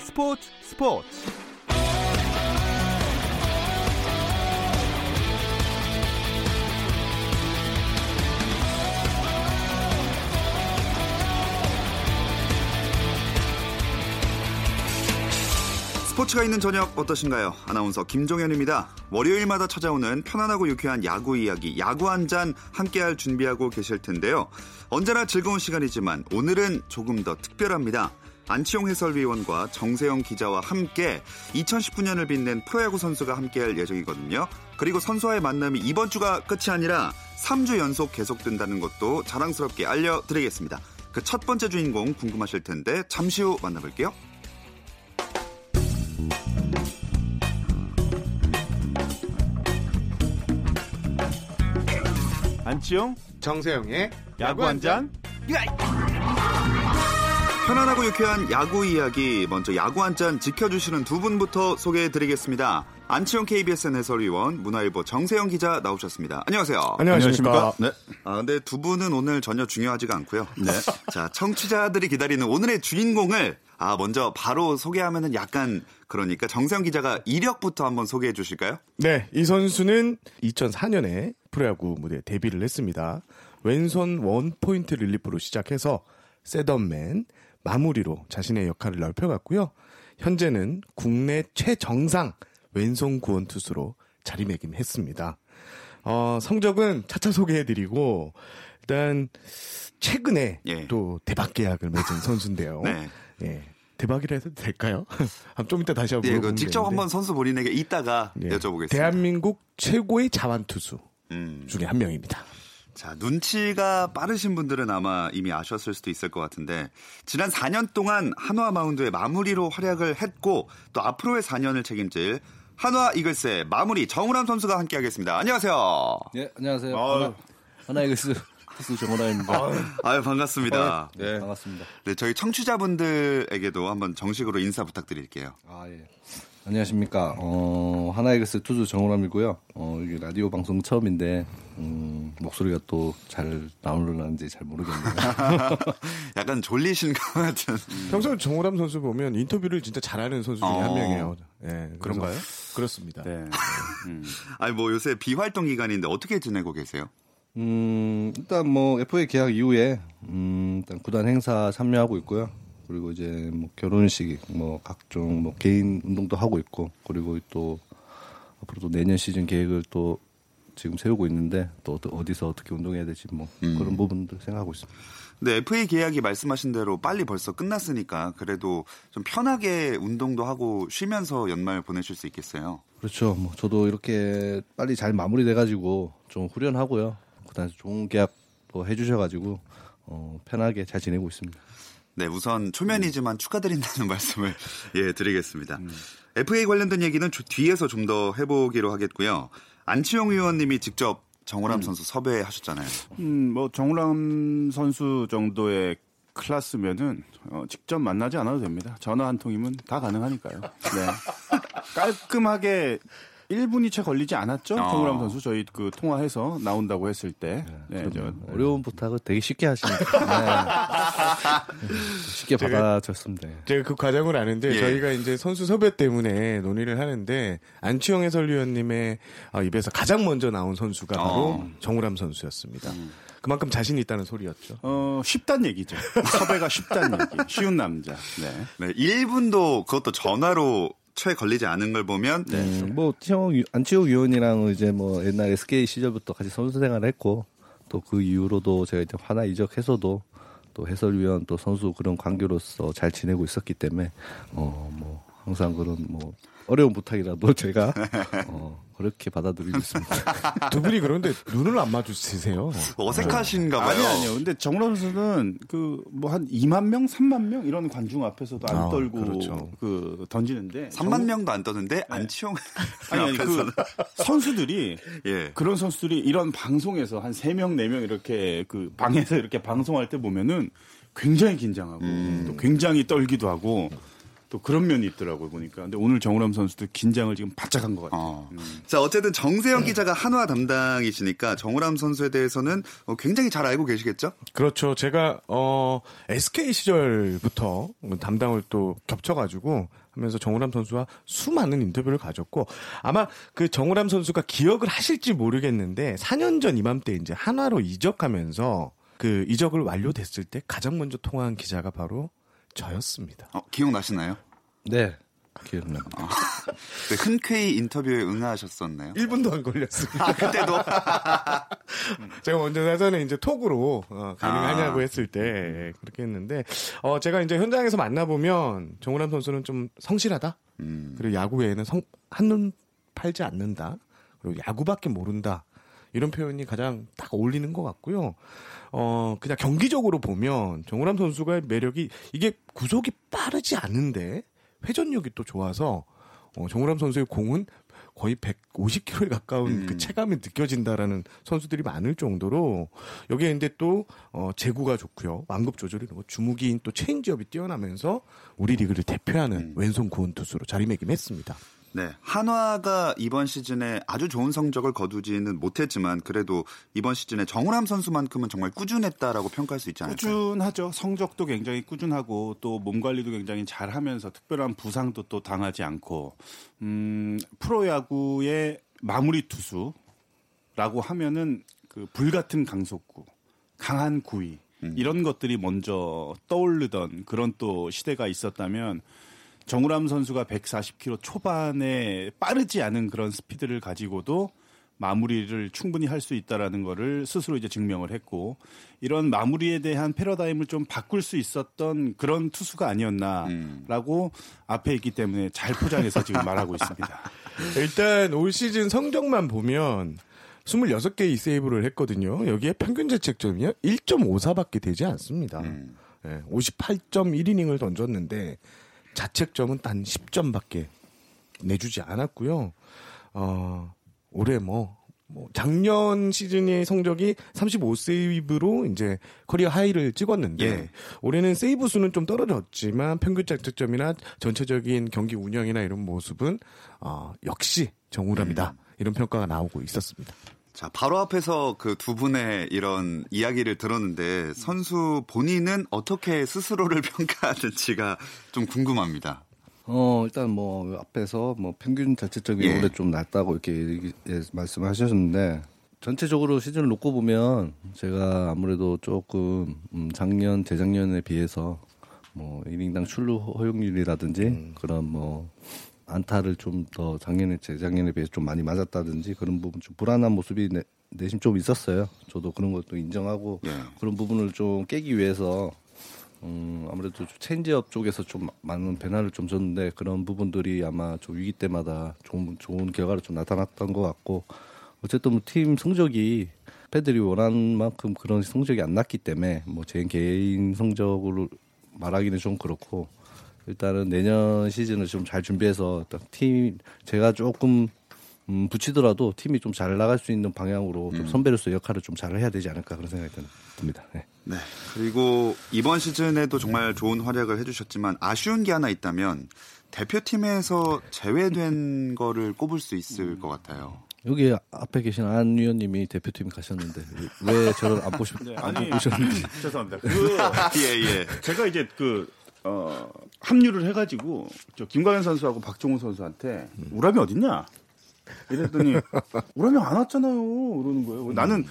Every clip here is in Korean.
스포츠 스포츠 스포츠가 있는 저녁 어떠신가요? 아나운서 김종현입니다. 월요일마다 찾아오는 편안하고 유쾌한 야구 이야기, 야구 한 잔 함께할 준비하고 계실 텐데요. 언제나 즐거운 시간이지만 오늘은 조금 더 특별합니다. 안치홍 해설위원과 정세영 기자와 함께 2019년을 빛낸 프로야구 선수가 함께할 예정이거든요. 그리고 선수와의 만남이 이번 주가 끝이 아니라 3주 연속 계속된다는 것도 자랑스럽게 알려드리겠습니다. 그 첫 번째 주인공 궁금하실 텐데 잠시 후 만나볼게요. 안치용 정세영의 야구 한 잔. 편안하고 유쾌한 야구 이야기 먼저 야구 한 잔 지켜주시는 두 분부터 소개해드리겠습니다. 안치홍 KBSN 해설위원 문화일보 정세영 기자 나오셨습니다. 안녕하세요. 안녕하십니까. 네. 아 근데 두 분은 오늘 전혀 중요하지가 않고요. 네. 자 청취자들이 기다리는 오늘의 주인공을 아 먼저 바로 소개하면은 약간 그러니까 정세영 기자가 이력부터 한번 소개해 주실까요? 네, 이 선수는 2004년에 프로야구 무대에 데뷔를 했습니다. 왼손 원포인트 릴리프로 시작해서 셋업맨, 마무리로 자신의 역할을 넓혀갔고요. 현재는 국내 최정상 왼손 구원 투수로 자리매김했습니다. 어, 성적은 차차 소개해드리고 일단 최근에 예. 또 대박 계약을 맺은 선수인데요. 네. 예. 대박이라 해도 될까요? 아, 좀 이따 다시 한번 예, 그 직접. 한번 선수 본인에게 이따가 네. 여쭤보겠습니다. 대한민국 최고의 자완 투수 음. 중에 한 명입니다. 자, 눈치가 빠르신 분들은 아마 이미 아셨을 수도 있을 것 같은데 지난 4년 동안 한화 마운드의 마무리로 활약을 했고 또 앞으로의 4년을 책임질 한화 이글스의 마무리 정우람 선수가 함께 하겠습니다. 안녕하세요. 네, 안녕하세요. 아유. 하나, 하나 이글스 투수 정원아입니다. 아유 반갑습니다. 네, 반갑습니다. 네, 저희 청취자분들에게도 한번 정식으로 인사 부탁드릴게요. 아, 예. 안녕하십니까. 어, 하나이글스 투수 정원암이고요. 어, 이게 라디오 방송 처음인데, 음, 목소리가 또 잘 나오는지 잘 모르겠네요. 약간 졸리신 것 같은. 평소에 정우람 선수 보면 인터뷰를 진짜 잘하는 선수 중에 어. 한 명이에요. 예, 그런가요? 그렇습니다. 네. 아니 뭐 요새 비활동 기간인데 어떻게 지내고 계세요? 음, 일단 뭐, FA 계약 이후에, 음, 일단 구단 행사 참여하고 있고요. 그리고 이제 뭐 결혼식, 뭐 각종 뭐 개인 운동도 하고 있고, 그리고 또 앞으로 또 내년 시즌 계획을 또 지금 세우고 있는데 또 어디- 어디서 어떻게 운동해야 될지 뭐 그런 부분들 생각하고 있습니다. 근데 FA 계약이 말씀하신 대로 빨리 벌써 끝났으니까 그래도 좀 편하게 운동도 하고 쉬면서 연말 보내실 수 있겠어요. 그렇죠. 뭐 저도 이렇게 빨리 잘 마무리돼 가지고 좀 후련하고요. 그다음에 좋은 계약 뭐 해주셔가지고 어, 편하게 잘 지내고 있습니다. 네, 우선 초면이지만 축하드린다는 말씀을 예 드리겠습니다. FA 관련된 얘기는 조- 뒤에서 좀 더 해보기로 하겠고요. 안치홍 의원님이 직접 정우람 선수 섭외하셨잖아요. 음, 뭐 정우람 선수 정도의 클래스면은 어, 직접 만나지 않아도 됩니다. 전화 한 통이면 다 가능하니까요. 네. 깔끔하게 1분이 채 걸리지 않았죠? 어. 정우람 선수 저희 그 통화해서 나온다고 했을 때. 네, 저, 어려운 부탁을 되게 쉽게 하시니까 네. 쉽게 받아줬습니다. 제가 그 과정을 아는데 예. 저희가 이제 선수 섭외 때문에 논의를 하는데 안치영 해설위원님의 아, 입에서 가장 먼저 나온 선수가 바로 어. 정우람 선수였습니다. 그만큼 자신 이 있다는 소리였죠. 어, 쉽단 얘기죠. 섭외가 쉽단 얘기. 쉬운 남자. 네. 네, 1분도 그것도 전화로 채 걸리지 않은 걸 보면 음, 뭐 위- 안치호 위원이랑 이제 뭐 옛날 SK 시절부터 같이 선수 생활을 했고 또 그 이후로도 제가 이제 하나 이적해서도 또 해설위원 또 선수 그런 관계로서 잘 지내고 있었기 때문에 어뭐 항상 그런 뭐 어려운 부탁이라도 제가 어 그렇게 받아들이고 있습니다. 두 분이 그런데 눈을 안 마주치세요. 어색하신가 봐요. 아니 아니요. 근데 정우람 선수는 그 뭐 한 2만 명, 3만 명 이런 관중 앞에서도 안 아, 떨고 그렇죠. 그 던지는데 3만 명도 안 떠는데 안치홍 아니, 아니 그 선수들이 예. 그런 선수들이 이런 방송에서 한 3명, 4명 이렇게 그 방에서 이렇게 방송할 때 보면은 굉장히 긴장하고 또 굉장히 떨기도 하고 또 그런 면이 있더라고요 보니까. 근데 오늘 정우람 선수도 긴장을 지금 바짝 한 것 같아요. 어. 자, 어쨌든 정세영 기자가 한화 담당이시니까 정우람 선수에 대해서는 어, 굉장히 잘 알고 계시겠죠? 그렇죠. 제가 어 SK 시절부터 담당을 또 겹쳐가지고 하면서 정우람 선수와 수많은 인터뷰를 가졌고 아마 그 정우람 선수가 기억을 하실지 모르겠는데 4년 전 이맘때 이제 한화로 이적하면서 그 이적을 완료됐을 때 가장 먼저 통화한 기자가 바로 저였습니다. 어, 기억나시나요? 네. 기억납니다. 네, 흔쾌히 인터뷰에 응하셨었나요? 1분도 안 걸렸습니다. 아, 그때도 제가 먼저 사전에 이제 톡으로 어, 가능하냐고 아. 했을 때 그렇게 했는데 어 제가 이제 현장에서 만나보면 정우람 선수는 좀 성실하다. 음. 그리고 야구 외에는 성, 한눈 팔지 않는다. 그리고 야구밖에 모른다. 이런 표현이 가장 딱 어울리는 것 같고요. 어, 그냥 경기적으로 보면 정우람 선수가 매력이 이게 구속이 빠르지 않은데 회전력이 또 좋아서 어, 정우람 선수의 공은 거의 150km에 가까운 음. 그 체감이 느껴진다라는 선수들이 많을 정도로 여기에 이제 또 어, 제구가 좋고요. 완급 조절이 되고 주무기인 또 체인지업이 뛰어나면서 우리 리그를 대표하는 음. 왼손 구원 투수로 자리매김했습니다. 네, 한화가 이번 시즌에 아주 좋은 성적을 거두지는 못했지만 그래도 이번 시즌에 정우람 선수만큼은 정말 꾸준했다라고 평가할 수 있지 않을까요? 꾸준하죠. 성적도 굉장히 꾸준하고 또 몸 관리도 굉장히 잘 하면서 특별한 부상도 또 당하지 않고 음, 프로야구의 마무리 투수라고 하면은 그 불같은 강속구, 강한 구위 이런 것들이 먼저 떠오르던 그런 또 시대가 있었다면 정우람 선수가 140km 초반에 빠르지 않은 그런 스피드를 가지고도 마무리를 충분히 할 수 있다라는 거를 스스로 이제 증명을 했고 이런 마무리에 대한 패러다임을 좀 바꿀 수 있었던 그런 투수가 아니었나라고 앞에 있기 때문에 잘 포장해서 지금 말하고 있습니다. 일단 올 시즌 성적만 보면 26개의 세이브를 했거든요. 여기에 평균 자책점이요 1.54밖에 되지 않습니다. 음. 예, 58.1이닝을 던졌는데 자책점은 단 10점밖에 내주지 않았고요. 어, 올해 뭐, 뭐 작년 시즌의 성적이 35세이브로 이제 커리어 하이를 찍었는데 예. 올해는 세이브 수는 좀 떨어졌지만 평균 자책점이나 전체적인 경기 운영이나 이런 모습은 어, 역시 정우람이다. 이런 평가가 나오고 있었습니다. 자, 바로 앞에서 그 두 분의 이런 이야기를 들었는데 선수 본인은 어떻게 스스로를 평가하는지가 좀 궁금합니다. 어, 일단 뭐 앞에서 뭐 평균 자체적인 예. 올해 좀 낮다고 이렇게 예, 말씀하셨는데 전체적으로 시즌을 놓고 보면 제가 아무래도 조금 음, 작년 재작년에 비해서 뭐 이닝당 출루 허용률이라든지 그런 뭐 안타를 좀 더 작년에 재작년에 비해서 좀 많이 맞았다든지 그런 부분 좀 불안한 모습이 내, 내심 좀 있었어요. 저도 그런 것도 인정하고 예. 그런 부분을 좀 깨기 위해서 음, 아무래도 좀 체인지업 쪽에서 좀 많은 변화를 좀 줬는데 그런 부분들이 아마 좀 위기 때마다 좋은, 좋은 결과로 좀 나타났던 것 같고 어쨌든 뭐 팀 성적이 팬들이 원하는 만큼 그런 성적이 안 났기 때문에 뭐 제 개인 성적으로 말하기는 좀 그렇고 일단은 내년 시즌을 좀 잘 준비해서 팀 제가 조금 음, 붙이더라도 팀이 좀 잘 나갈 수 있는 방향으로 좀 선배로서 역할을 좀 잘 해야 되지 않을까 그런 생각이 드- 듭니다. 네. 네. 그리고 이번 시즌에도 정말 좋은 활약을 해주셨지만 아쉬운 게 하나 있다면 대표팀에서 제외된 거를 꼽을 수 있을 것 같아요. 여기 앞에 계신 안 위원님이 대표팀 가셨는데 왜 저를 안 보시 네, 안 아니, 보셨는지 죄송합니다. 그 예, 예. 제가 이제 그, 어, 합류를 해가지고, 저 김광현 선수하고 박종훈 선수한테, 우람이 어딨냐? 이랬더니, 우람이 안 왔잖아요. 그러는 거예요. 나는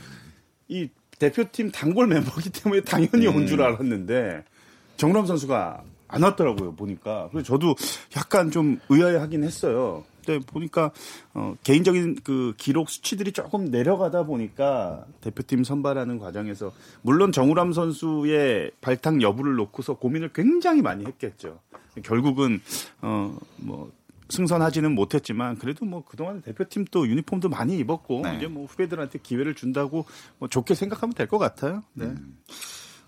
이 대표팀 단골 멤버이기 때문에 당연히 온줄 알았는데, 정우람 선수가 안 왔더라고요, 보니까. 그래서 저도 약간 좀 의아해 하긴 했어요. 근데 보니까, 어, 개인적인 그 기록 수치들이 조금 내려가다 보니까 대표팀 선발하는 과정에서, 물론 정우람 선수의 발탁 여부를 놓고서 고민을 굉장히 많이 했겠죠. 결국은, 어, 뭐, 승선하지는 못했지만 그래도 뭐 그동안 대표팀 또 유니폼도 많이 입었고 네. 이제 뭐 후배들한테 기회를 준다고 뭐 좋게 생각하면 될 것 같아요. 네.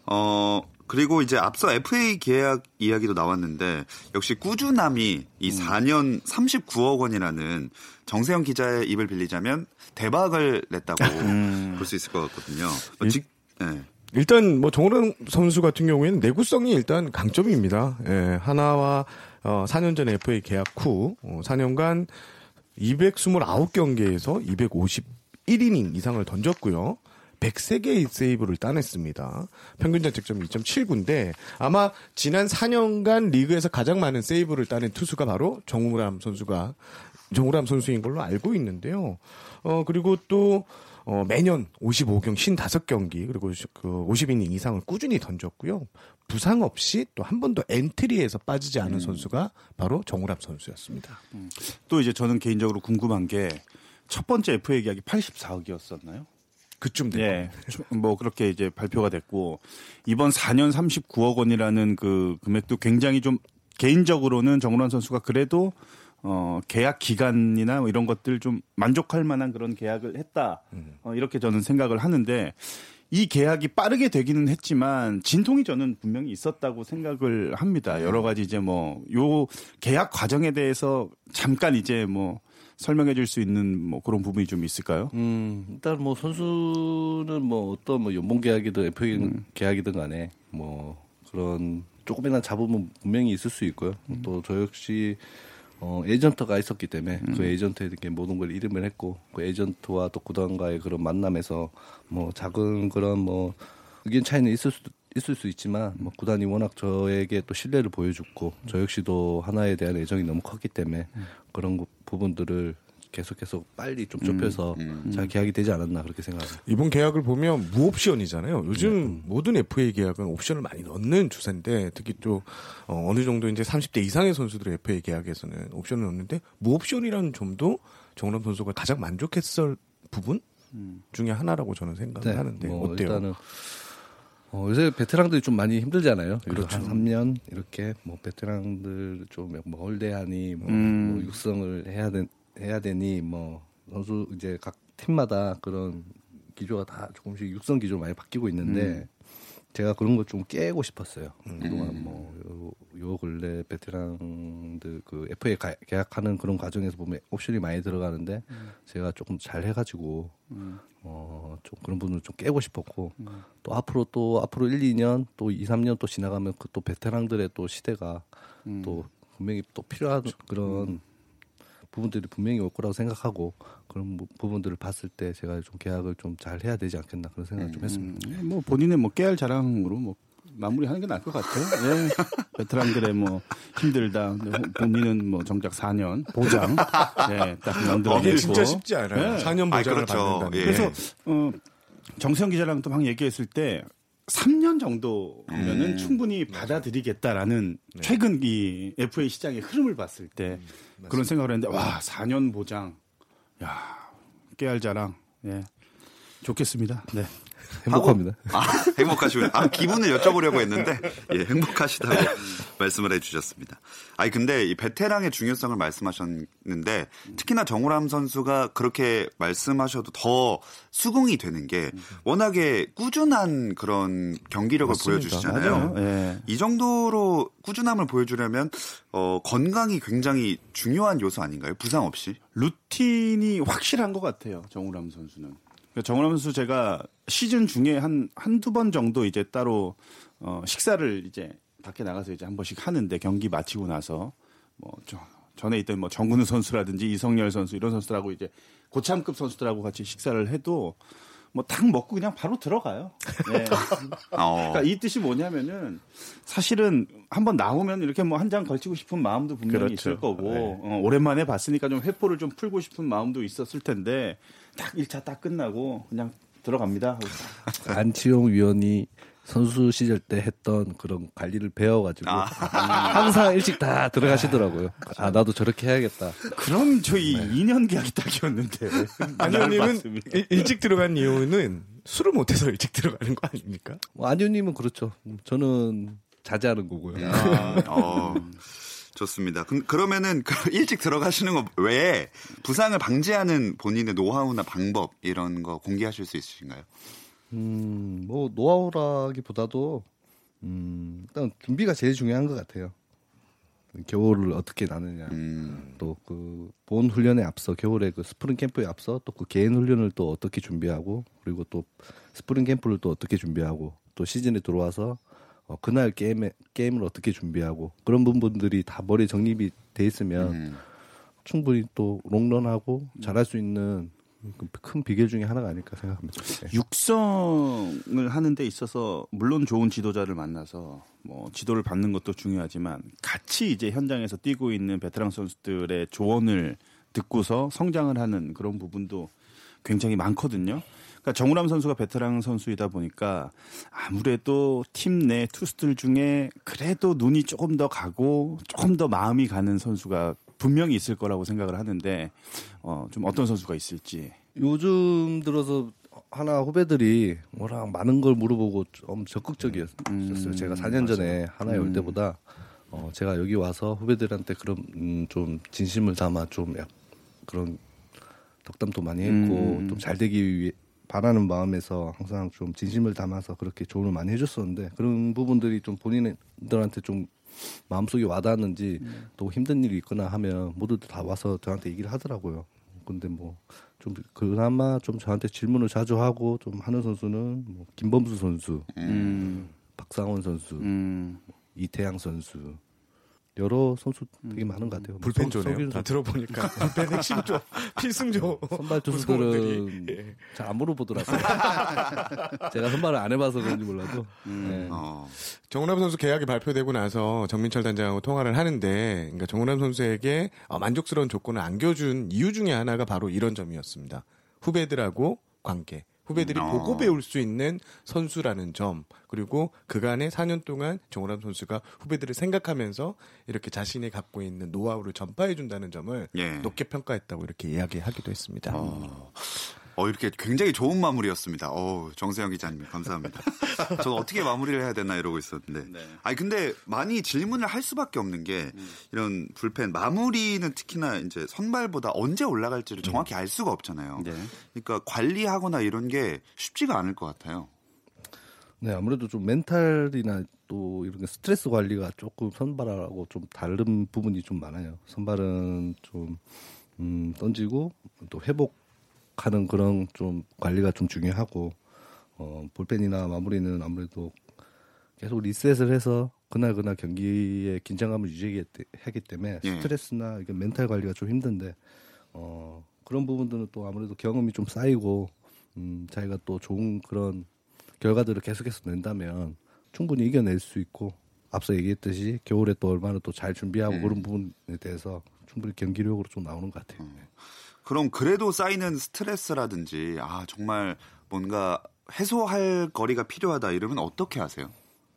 어, 그리고 이제 앞서 FA 계약 이야기도 나왔는데 역시 꾸준함이 이 4년 39억 원이라는 정세영 기자의 입을 빌리자면 대박을 냈다고 볼수 있을 것 같거든요. 어, 직, 네. 일단 뭐 정우람 선수 같은 경우에는 내구성이 일단 강점입니다. 예, 하나와 어, 4년 전에 FA 계약 후 어, 4년간 229경기에서 251이닝 이상을 던졌고요. 103개의 세이브를 따냈습니다. 평균 자책점이 2.79인데 아마 지난 4년간 리그에서 가장 많은 세이브를 따낸 투수가 바로 정우람 선수가 정우람 선수인 걸로 알고 있는데요. 어 그리고 또 어, 매년 55경 55경기 그리고 그 50이닝 이상을 꾸준히 던졌고요. 부상 없이 또 한 번도 엔트리에서 빠지지 않은 선수가 바로 정우람 선수였습니다. 또 이제 저는 개인적으로 궁금한 게 첫 번째 FA 계약이 84억이었었나요? 그쯤 된 예. 뭐 그렇게 이제 발표가 됐고 이번 4년 39억 원이라는 그 금액도 굉장히 좀 개인적으로는 정우란 선수가 그래도 어 계약 기간이나 뭐 이런 것들 좀 만족할 만한 그런 계약을 했다. 어, 이렇게 저는 생각을 하는데 이 계약이 빠르게 되기는 했지만 진통이 저는 분명히 있었다고 생각을 합니다. 여러 가지 이제 뭐 요 계약 과정에 대해서 잠깐 이제 뭐 설명해 줄 수 있는 뭐 그런 부분이 좀 있을까요? 음, 일단 뭐 선수는 뭐 어떤 뭐 연봉 계약이든 FA 음. 계약이든 간에 뭐 그런 조금이나 잡음은 분명히 있을 수 있고요. 음. 또저 역시 어, 에이전트가 있었기 때문에 음. 그 에이전트에게 모든 걸 이름을 했고 그 에이전트와 또 구단과의 그런 만남에서 뭐 작은 그런 뭐 의견 차이는 있을 수도 있을 수 있지만 뭐 구단이 워낙 저에게 또 신뢰를 보여줬고 저 역시도 하나에 대한 애정이 너무 컸기 때문에 그런 거- 부분들을 계속 계속 빨리 좀 좁혀서 잘 계약이 되지 않았나 그렇게 생각합니다. 이번 계약을 보면 무옵션이잖아요. 요즘 모든 FA 계약은 옵션을 많이 넣는 추세인데 특히 또 어, 어느 정도 이제 30대 이상의 선수들의 FA 계약에서는 옵션을 넣는데 무옵션이라는 점도 정우람 선수가 가장 만족했을 부분 중에 하나라고 저는 생각을 하는데 뭐 어때요? 일단은 어, 요새 베테랑들이 좀 많이 힘들잖아요. 그렇죠. 한 3년 이렇게 뭐 베테랑들 좀 멀대하니 뭐, 음. 뭐 육성을 해야 되, 해야 되니 뭐 선수 이제 각 팀마다 그런 기조가 다 조금씩 육성 기조 많이 바뀌고 있는데 제가 그런 거 좀 깨고 싶었어요. 그동안 뭐, 요, 요 근래 베테랑들 그 FA 가, 계약하는 그런 과정에서 보면 옵션이 많이 들어가는데 제가 조금 잘 해가지고 어, 좀 그런 부분을 좀 깨고 싶었고 또 앞으로 또 앞으로 1, 2년 또 2, 3년 또 지나가면 그 또 베테랑들의 또 시대가 또 분명히 또 필요한 그런 부분들이 분명히 올 거라고 생각하고 그런 부- 부분들을 봤을 때 제가 좀 계약을 좀 잘 해야 되지 않겠나 그런 생각을 좀 했습니다. 음, 뭐 본인의 뭐 깨알 자랑으로 뭐 마무리하는 게 나을 것 같아요. 예. 베테랑들의 뭐 힘들다. 본인은 뭐 정작 4년 보장. 예, 딱 만들어 이게 내고. 진짜 쉽지 않아요. 네. 4년 아, 보장을 그렇죠. 받는다는 예. 게. 그래서 어 정세영 기자랑 또막 얘기했을 때 3년 정도면은 충분히 받아들이겠다라는 최근 이 FA 시장의 흐름을 봤을 때 그런 생각을 했는데 와 4년 보장 야 깨알 자랑 예 좋겠습니다 네 행복합니다. 아, 행복하시군요. 아, 기분을 여쭤보려고 했는데, 예, 행복하시다고 말씀을 해주셨습니다. 아니, 근데 이 베테랑의 중요성을 말씀하셨는데, 특히나 정우람 선수가 그렇게 말씀하셔도 더 수긍이 되는 게, 워낙에 꾸준한 그런 경기력을 보여주시잖아요. 맞아요 예. 이 정도로 꾸준함을 보여주려면, 어, 건강이 굉장히 중요한 요소 아닌가요? 부상 없이? 루틴이 확실한 것 같아요. 정우람 선수는. 그러니까 정우람 선수 제가 시즌 중에 한, 한두 번 정도 이제 따로, 어, 식사를 이제 밖에 나가서 이제 한 번씩 하는데 경기 마치고 나서 뭐, 저, 전에 있던 뭐 정근우 선수라든지 이성열 선수 이런 선수들하고 이제 고참급 선수들하고 같이 식사를 해도 뭐 딱 먹고 그냥 바로 들어가요. 네. 어, 그러니까 이 뜻이 뭐냐면은 사실은 한번 나오면 이렇게 뭐 한 장 걸치고 싶은 마음도 분명히 그렇죠. 있을 거고 네. 어, 오랜만에 봤으니까 좀 회포를 좀 풀고 싶은 마음도 있었을 텐데 딱 1차 딱 끝나고 그냥 들어갑니다. 안치용 위원이 선수 시절 때 했던 그런 관리를 배워가지고 아. 항상 일찍 다 들어가시더라고요. 아 나도 저렇게 해야겠다. 그럼 저희 2년 계약이 딱이었는데 안현님은 일찍 들어간 이유는 술을 못해서 일찍 들어가는 거 아닙니까? 뭐 안유님은 그렇죠. 저는 자제하는 거고요. 아, 어, 좋습니다. 그, 그러면은 그 일찍 들어가시는 거 외에 부상을 방지하는 본인의 노하우나 방법 이런 거 공개하실 수 있으신가요? 음, 뭐 노하우라기보다도 음, 일단 준비가 제일 중요한 것 같아요. 겨울을 어떻게 나느냐. 음, 또그 본 훈련에 앞서 겨울에 그 스프링 캠프에 앞서 또 그 개인 훈련을 또 어떻게 준비하고 그리고 또 스프링 캠프를 또 어떻게 준비하고 또 시즌에 들어와서 어, 그날 게임에 게임을 어떻게 준비하고 그런 부분들이 다 머리에 정립이 돼 있으면 음. 충분히 또 롱런하고 잘할 수 있는 그큰 비결 중에 하나가 아닐까 생각합니다. 네. 육성을 하는 데 있어서 물론 좋은 지도자를 만나서 뭐 지도를 받는 것도 중요하지만 같이 이제 현장에서 뛰고 있는 베테랑 선수들의 조언을 듣고서 성장을 하는 그런 부분도 굉장히 많거든요. 그러니까 정우람 선수가 베테랑 선수이다 보니까 아무래도 팀 내 투수들 중에 그래도 눈이 조금 더 가고 조금 더 마음이 가는 선수가 분명히 있을 거라고 생각을 하는데 어, 좀 어떤 선수가 있을지 요즘 들어서 하나 후배들이 뭐랑 많은 걸 물어보고 좀 적극적이었어요. 음, 제가 4년 전에 하나에 올 음. 때보다 어, 제가 여기 와서 후배들한테 그런 음, 좀 진심을 담아 좀 약, 그런 덕담도 많이 했고 음. 좀잘 되기 위해 바라는 마음에서 항상 좀 진심을 담아서 그렇게 조언을 많이 해줬었는데 그런 부분들이 좀 본인들한테 좀 마음속에 와닿았는지 음. 또 힘든 일이 있거나 하면 모두들 다 와서 저한테 얘기를 하더라고요. 근데 뭐 좀 그나마 좀 저한테 질문을 자주 하고 좀 하는 선수는 뭐 김범수 선수, 음, 박상원 선수, 음. 이태양 선수 여러 선수 되게 많은 것 같아요. 뭐 불펜조네요. 다. 들어보니까 불펜 핵심조, 필승조 선발. 투수들은 예. 잘안 물어보더라고요. 제가 선발을 안 해봐서 그런지 몰라도. 네. 어. 정우람 선수 계약이 발표되고 나서 정민철 단장하고 통화를 하는데, 그러니까 정우람 선수에게 어, 만족스러운 조건을 안겨준 이유 중에 하나가 바로 이런 점이었습니다. 후배들하고 관계. 후배들이 음. 보고 어. 배울 수 있는 선수라는 점, 그리고 그간의 4년 동안 정우람 선수가 후배들을 생각하면서 이렇게 자신이 갖고 있는 노하우를 전파해 준다는 점을 예. 높게 평가했다고 이렇게 이야기하기도 했습니다. 어. 어, 이렇게 굉장히 좋은 마무리였습니다. 어, 정세영 기자님, 감사합니다. 저는 어떻게 마무리를 해야 되나 이러고 있었는데. 네. 아니, 근데 많이 질문을 할 수밖에 없는 게 이런 불펜, 마무리는 특히나 이제 선발보다 언제 올라갈지를 정확히 알 수가 없잖아요. 네. 그러니까 관리하거나 이런 게 쉽지가 않을 것 같아요. 네, 아무래도 좀 멘탈이나 또 이런 게 스트레스 관리가 조금 선발하고 좀 다른 부분이 좀 많아요. 선발은 좀 음, 던지고 또 회복 하는 그런 좀 관리가 좀 중요하고 어, 볼펜이나 마무리는 아무래도 계속 리셋을 해서 그날 그날 경기의 긴장감을 유지하기 때문에 예. 스트레스나 이게 멘탈 관리가 좀 힘든데 어, 그런 부분들은 또 아무래도 경험이 좀 쌓이고 음, 자기가 또 좋은 그런 결과들을 계속해서 낸다면 충분히 이겨낼 수 있고 앞서 얘기했듯이 겨울에 또 얼마나 또 잘 준비하고 음. 그런 부분에 대해서 충분히 경기력으로 좀 나오는 것 같아요. 그럼 그래도 쌓이는 스트레스라든지, 아, 정말 뭔가 해소할 거리가 필요하다 이러면 어떻게 하세요?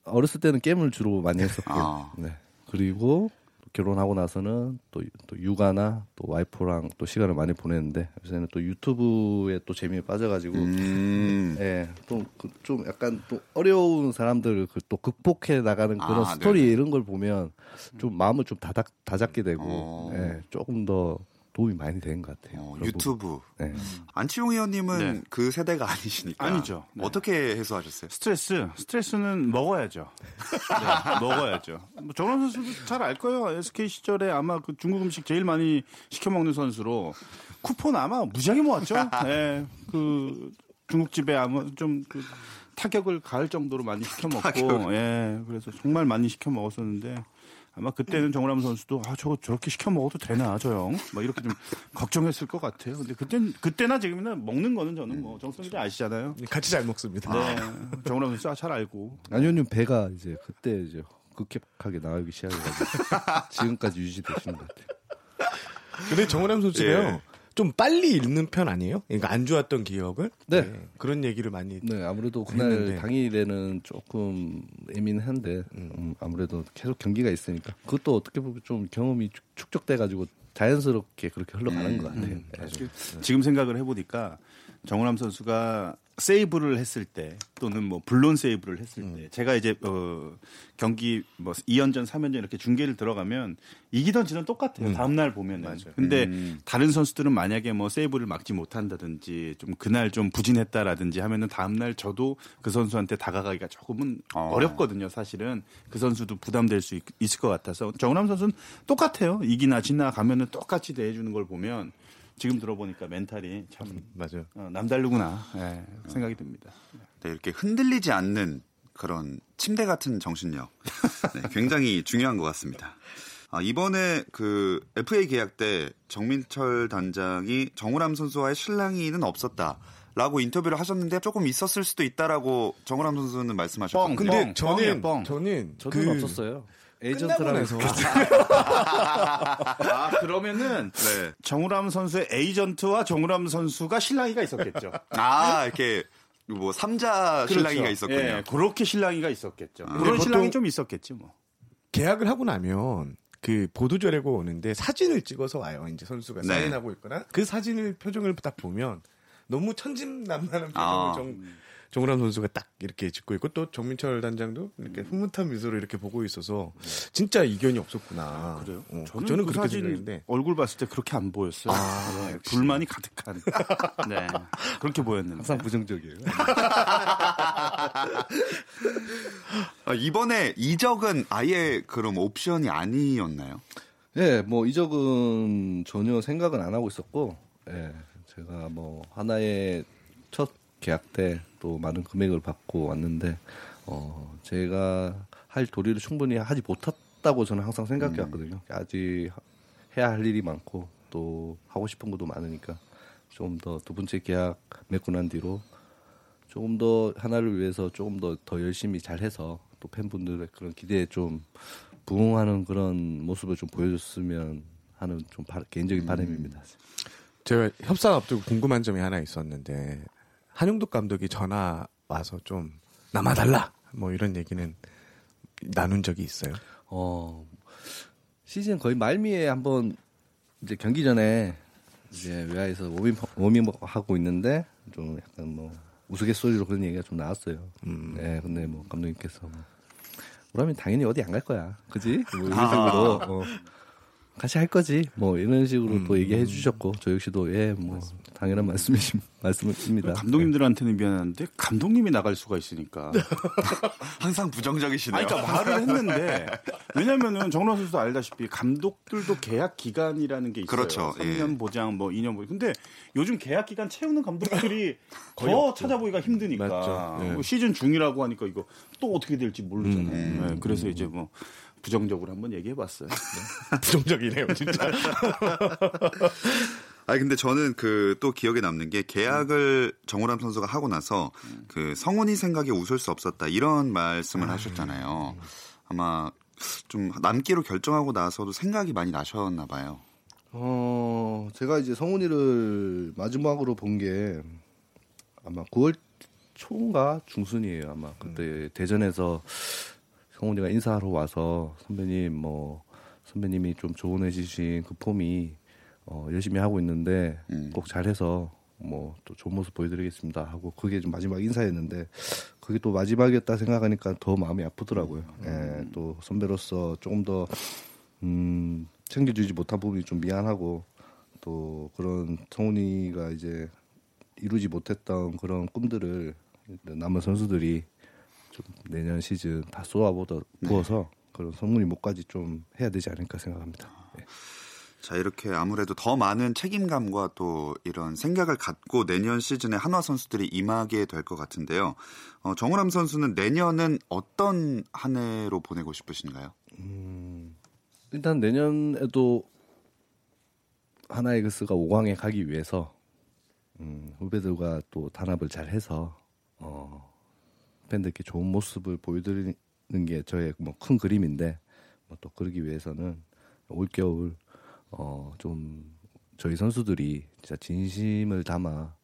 어렸을 때는 게임을 주로 많이 했었고요. 아. 네. 그리고 또 결혼하고 나서는 또, 또 육아나 또 와이프랑 또 시간을 많이 보냈는데 요새는 또 유튜브에 또 재미에 빠져가지고 음. 예, 또좀 약간 또 어려운 사람들 그 또 극복해 나가는 그런 아, 스토리 네네. 이런 걸 보면 좀 마음을 좀 다잡, 다잡게 되고 어. 예, 조금 더 도움이 많이 되는 것 같아요. 어, 유튜브. 네. 안치홍 의원님은 네. 그 세대가 아니시니까. 아니죠. 네. 어떻게 해소하셨어요? 스트레스, 스트레스는 먹어야죠. 네, 먹어야죠. 뭐 정원 선수도 잘 알 거예요. SK 시절에 아마 그 중국 음식 제일 많이 시켜 먹는 선수로 쿠폰 아마 무지하게 모았죠. 네, 그 중국집에 아마 좀그 타격을 가할 정도로 많이 시켜 먹고, 예, 그래서 정말 많이 시켜 먹었었는데. 아마 그때는 정우람 선수도 아 저거 저렇게 시켜 먹어도 되나 저 형? 막 이렇게 좀 걱정했을 것 같아요. 근데 그땐 그때나 지금이나 먹는 거는 저는 뭐 정성 씨 아시잖아요. 같이 잘 먹습니다. 네, 정우람 선수 아, 잘 알고. 안현님 배가 이제 그때 이제 급격하게 나가기 시작해가지고 지금까지 유지되시는 것 같아요. 근데 정우람 선수가요. 예. 좀 빨리 잃는 편 아니에요? 그러니까 안 좋았던 기억을? 네. 그런 얘기를 많이 네, 아무래도 그날 했는데. 당일에는 조금 예민한데 음, 아무래도 계속 경기가 있으니까 그것도 어떻게 보면 좀 경험이 축- 축적돼 가지고 자연스럽게 그렇게 흘러가는 것 같아요. 네. 지금 생각을 해보니까 정우람 선수가 세이브를 했을 때 또는 뭐 불론 세이브를 했을 때 제가 이제 어 경기 뭐 2연전 3연전 이렇게 중계를 들어가면 이기던 지는 똑같아요. 다음 날 보면은. 근데 다른 선수들은 만약에 뭐 세이브를 막지 못한다든지 좀 그날 좀 부진했다라든지 하면은 다음 날 저도 그 선수한테 다가가기가 조금은 어. 어. 렵거든요 사실은 그 선수도 부담될 수 있, 을것 같아서 정우람 선수는 똑같아요. 이기나 지나 가면은 똑같이 대해 주는 걸 보면 지금 들어보니까 멘탈이 참 맞아요. 어, 남다르구나 예, 생각이 듭니다. 네, 이렇게 흔들리지 않는 그런 침대 같은 정신력 네, 굉장히 중요한 것 같습니다. 아, 이번에 그 FA 계약 때 정민철 단장이 정우람 선수와의 신랑이는 없었다. 라고 인터뷰를 하셨는데 조금 있었을 수도 있다라고 정우람 선수는 말씀하셨거든요. 뻥, 근데 뻥, 저는 뻥. 저는 저도 그 없었어요. 나서 아 그러면은 네. 정우람 선수의 에이전트와 정우람 선수가 신랑이가 있었겠죠. 아, 이렇게 뭐 삼자 신랑이가 그렇죠. 있었군요. 예, 그렇게 신랑이가 있었겠죠. 아. 그런 신랑이 좀 있었겠지 뭐. 계약을 하고 나면 그 보도자료가 오는데 사진을 찍어서 와요. 이제 선수가 네. 사인하고 있거나 그 사진을 표정을 딱 보면 너무 천진난만한 표정을 아. 정, 정우람 선수가 딱 이렇게 짓고 있고 또 정민철 단장도 이렇게 음. 흐뭇한 미소로 이렇게 보고 있어서 진짜 이견이 없었구나. 그래요? 어, 저는, 저는 그 그렇게 사진 생각했는데 얼굴 봤을 때 그렇게 안 보였어요. 아, 네, 불만이 가득한. 네, 그렇게 보였는데. 항상 부정적이에요. 아, 이번에 이적은 아예 그럼 옵션이 아니었나요? 예, 뭐 이적은 전혀 생각은 안 하고 있었고, 예, 제가 뭐 하나의 첫 계약 때 또 많은 금액을 받고 왔는데, 어, 제가 할 도리를 충분히 하지 못했다고 저는 항상 생각해 왔거든요. 아직 해야 할 일이 많고 또 하고 싶은 것도 많으니까 좀 더 두 번째 계약 맺고 난 뒤로 조금 더 하나를 위해서 조금 더더 열심히 잘해서 또 팬분들의 그런 기대에 좀 부응하는 그런 모습을 좀 보여줬으면 하는 좀 바- 개인적인 바람입니다. 제가 협상 앞두고 궁금한 점이 하나 있었는데 한용덕 감독이 전화 와서 좀 남아달라 뭐 이런 얘기는 나눈 적이 있어요. 어 시즌 거의 말미에 한번 이제 경기 전에 이제 외야에서 워밍 워밍 하고 있는데 좀 약간 뭐 우스갯소리로 그런 얘기가 좀 나왔어요. 네, 근데 뭐 감독님께서 뭐 그러면 당연히 어디 안 갈 거야, 그지? 뭐 이런 식으로 어, 같이 할 거지, 뭐 이런 식으로 또 얘기해 주셨고 저 역시도. 예, 뭐 당연한 말씀이신 말씀입니다. 감독님들한테는 미안한데 감독님이 나갈 수가 있으니까. 항상 부정적이시네요. 아니, 그러니까 말을 했는데 왜냐면은 정우람 선수도 알다시피 감독들도 계약 기간이라는 게 있어요. 그렇죠. 3년 예. 보장 뭐 2년 보장. 근데 요즘 계약 기간 채우는 감독들이 거의 더 없죠. 찾아보기가 힘드니까 맞죠. 예. 뭐 시즌 중이라고 하니까 이거 또 어떻게 될지 모르잖아요. 음. 네, 그래서 이제 뭐 부정적으로 한번 얘기해 봤어요. 부정적이네요, 진짜. 아니 근데 저는 그 또 기억에 남는 게 계약을 정우람 선수가 하고 나서 그 성훈이 생각에 웃을 수 없었다 이런 말씀을 하셨잖아요. 아마 좀 남기로 결정하고 나서도 생각이 많이 나셨나 봐요. 어, 제가 이제 성훈이를 마지막으로 본 게 아마 9월 초인가 중순이에요. 아마 그때 대전에서 성훈이가 인사하러 와서 선배님 뭐 선배님이 좀 조언해 주신 그 폼이 어, 열심히 하고 있는데 음. 꼭 잘해서 뭐 또 좋은 모습 보여드리겠습니다 하고 그게 좀 마지막 인사였는데 그게 또 마지막이었다 생각하니까 더 마음이 아프더라고요. 예, 또 선배로서 조금 더 음, 챙겨주지 못한 부분이 좀 미안하고 또 그런 성훈이가 이제 이루지 못했던 그런 꿈들을 남은 선수들이 좀 내년 시즌 다 쏟아부어 부어서 그런 성훈이 목까지 좀 해야 되지 않을까 생각합니다. 예. 자 이렇게 아무래도 더 많은 책임감과 또 이런 생각을 갖고 내년 시즌에 한화 선수들이 임하게 될 것 같은데요. 어, 정우람 선수는 내년은 어떤 한 해로 보내고 싶으신가요? 일단 내년에도 하나이글스가 5강에 가기 위해서 음, 후배들과 또 단합을 잘 해서 어, 팬들께 좋은 모습을 보여드리는 게 저의 뭐 큰 그림인데 뭐 또 그러기 위해서는 올 겨울 어, 좀 저희 선수들이 진짜 진심을 담아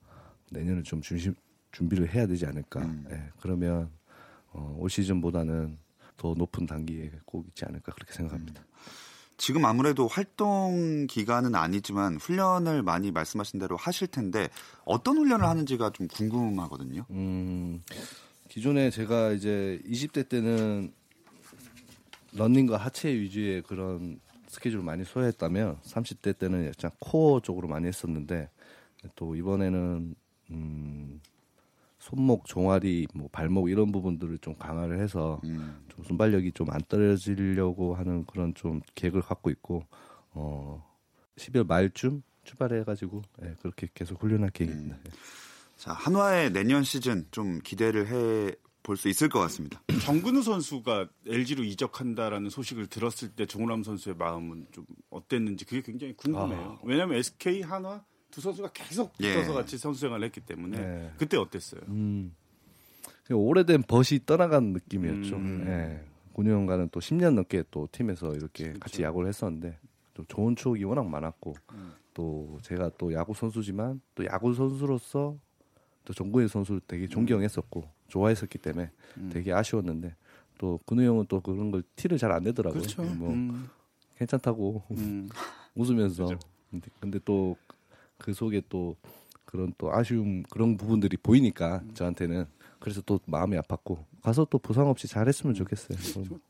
내년을 좀 중심, 준비를 해야 되지 않을까. 음. 예, 그러면 어, 올 시즌보다는 더 높은 단계에 꼭 있지 않을까 그렇게 생각합니다. 지금 아무래도 활동 기간은 아니지만 훈련을 많이 말씀하신 대로 하실 텐데 어떤 훈련을 하는지가 좀 궁금하거든요. 음, 기존에 제가 이제 20대 때는 런닝과 하체 위주의 그런 스케줄을 많이 소화했다면 30대 때는 약간 코어 쪽으로 많이 했었는데 또 이번에는 음, 손목, 종아리, 뭐 발목 이런 부분들을 좀 강화를 해서 음. 좀 순발력이 좀 안 떨어지려고 하는 그런 좀 계획을 갖고 있고 어 12월 말쯤 출발해 가지고 예, 그렇게 계속 훈련할 계획입니다. 예. 자 한화의 내년 시즌 좀 기대를 해 볼 수 있을 것 같습니다. 정근우 선수가 LG로 이적한다라는 소식을 들었을 때 정우람 선수의 마음은 좀 어땠는지 그게 굉장히 궁금해요. 왜냐하면 SK 한화 두 선수가 계속 예. 붙어서 같이 선수 생활을 했기 때문에 네. 그때 어땠어요? 음. 오래된 벗이 떠나간 느낌이었죠. 음. 예. 군영과는 또 10년 넘게 또 팀에서 이렇게 같이 야구를 했었는데 또 좋은 추억이 워낙 많았고 음. 또 제가 또 야구 선수지만 또 야구 선수로서 또 정구현 선수를 되게 존경했었고 좋아했었기 때문에 음. 되게 아쉬웠는데 또 근우 형은 또 그런 걸 티를 잘 안 내더라고요. 그렇죠. 뭐 음, 괜찮다고 음. 웃으면서 근데, 근데 또 그 속에 또 그런 또 아쉬움 그런 부분들이 보이니까 저한테는 그래서 또 마음이 아팠고 가서 또 부상 없이 잘했으면 좋겠어요.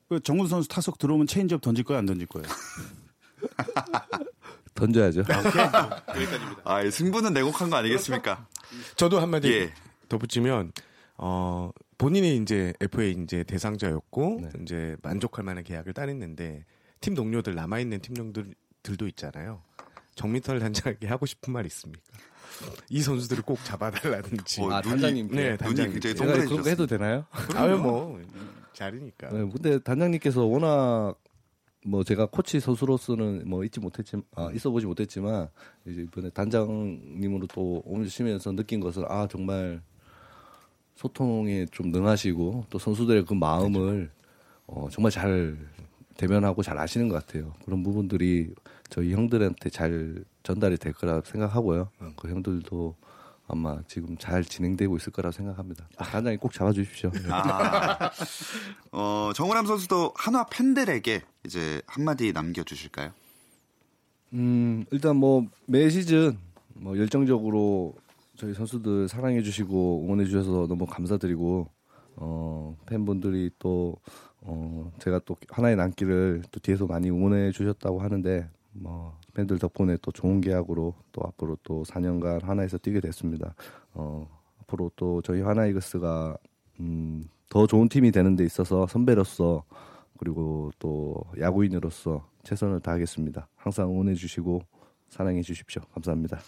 그 정근 선수 타석 들어오면 체인지업 던질 거야 안 던질 거예요? 던져야죠. 아, 이 승부는 내곡한 거 아니겠습니까? 저도 한마디 예. 덧붙이면 어 본인이 이제 FA 이제 대상자였고 네. 이제 만족할 만한 계약을 따냈는데 팀 동료들 남아 있는 팀 동료들도 있잖아요. 정민철 단장에게 하고 싶은 말 있습니까? 이 선수들을 꼭 잡아달라든지. 어, 아, 단장님께? 네, 단장님. 굉장히 제가 그런 거 동그래지셨습니다. 해도 되나요? 아유 뭐 잘이니까. 네, 근데 단장님께서 워낙 뭐 제가 코치 선수로서는 뭐 있지 못했지만 아, 있어 보지 못했지만 이제 이번에 단장님으로 또 오시면서 느낀 것은 아 정말 소통에 좀 능하시고 또 선수들의 그 마음을 어, 정말 잘 대면하고 잘 아시는 것 같아요. 그런 부분들이 저희 형들한테 잘 전달이 될 거라 생각하고요. 그 형들도 아마 지금 잘 진행되고 있을 거라고 생각합니다. 단장님 꼭 잡아주십시오. 아, 어, 정우람 선수도 한화 팬들에게 이제 한마디 남겨주실까요? 음, 일단 뭐 매 시즌 뭐 열정적으로 저희 선수들 사랑해 주시고 응원해 주셔서 너무 감사드리고 어, 팬분들이 또 어, 제가 또 하나의 남기를 또 뒤에서 많이 응원해 주셨다고 하는데 뭐 팬들 덕분에 또 좋은 계약으로 또 앞으로 또 4년간 하나에서 뛰게 됐습니다. 어, 앞으로 또 저희 하나 이글스가 음, 더 좋은 팀이 되는 데 있어서 선배로서 그리고 또 야구인으로서 최선을 다하겠습니다. 항상 응원해 주시고 사랑해 주십시오. 감사합니다.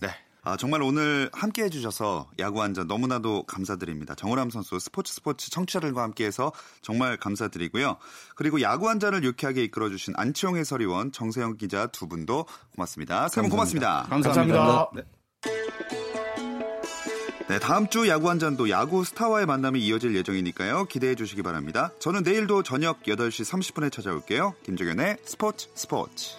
네. 아, 정말 오늘 함께 해주셔서 야구 한잔 너무나도 감사드립니다. 정우람 선수 스포츠 스포츠 청취자들과 함께해서 정말 감사드리고요. 그리고 야구 한잔을 유쾌하게 이끌어주신 안치홍 해설위원, 정세영 기자 두 분도 고맙습니다. 세 분 고맙습니다. 감사합니다. 네, 다음 주 야구 한잔도 야구 스타와의 만남이 이어질 예정이니까요. 기대해 주시기 바랍니다. 저는 내일도 저녁 8시 30분에 찾아올게요. 김종현의 스포츠 스포츠.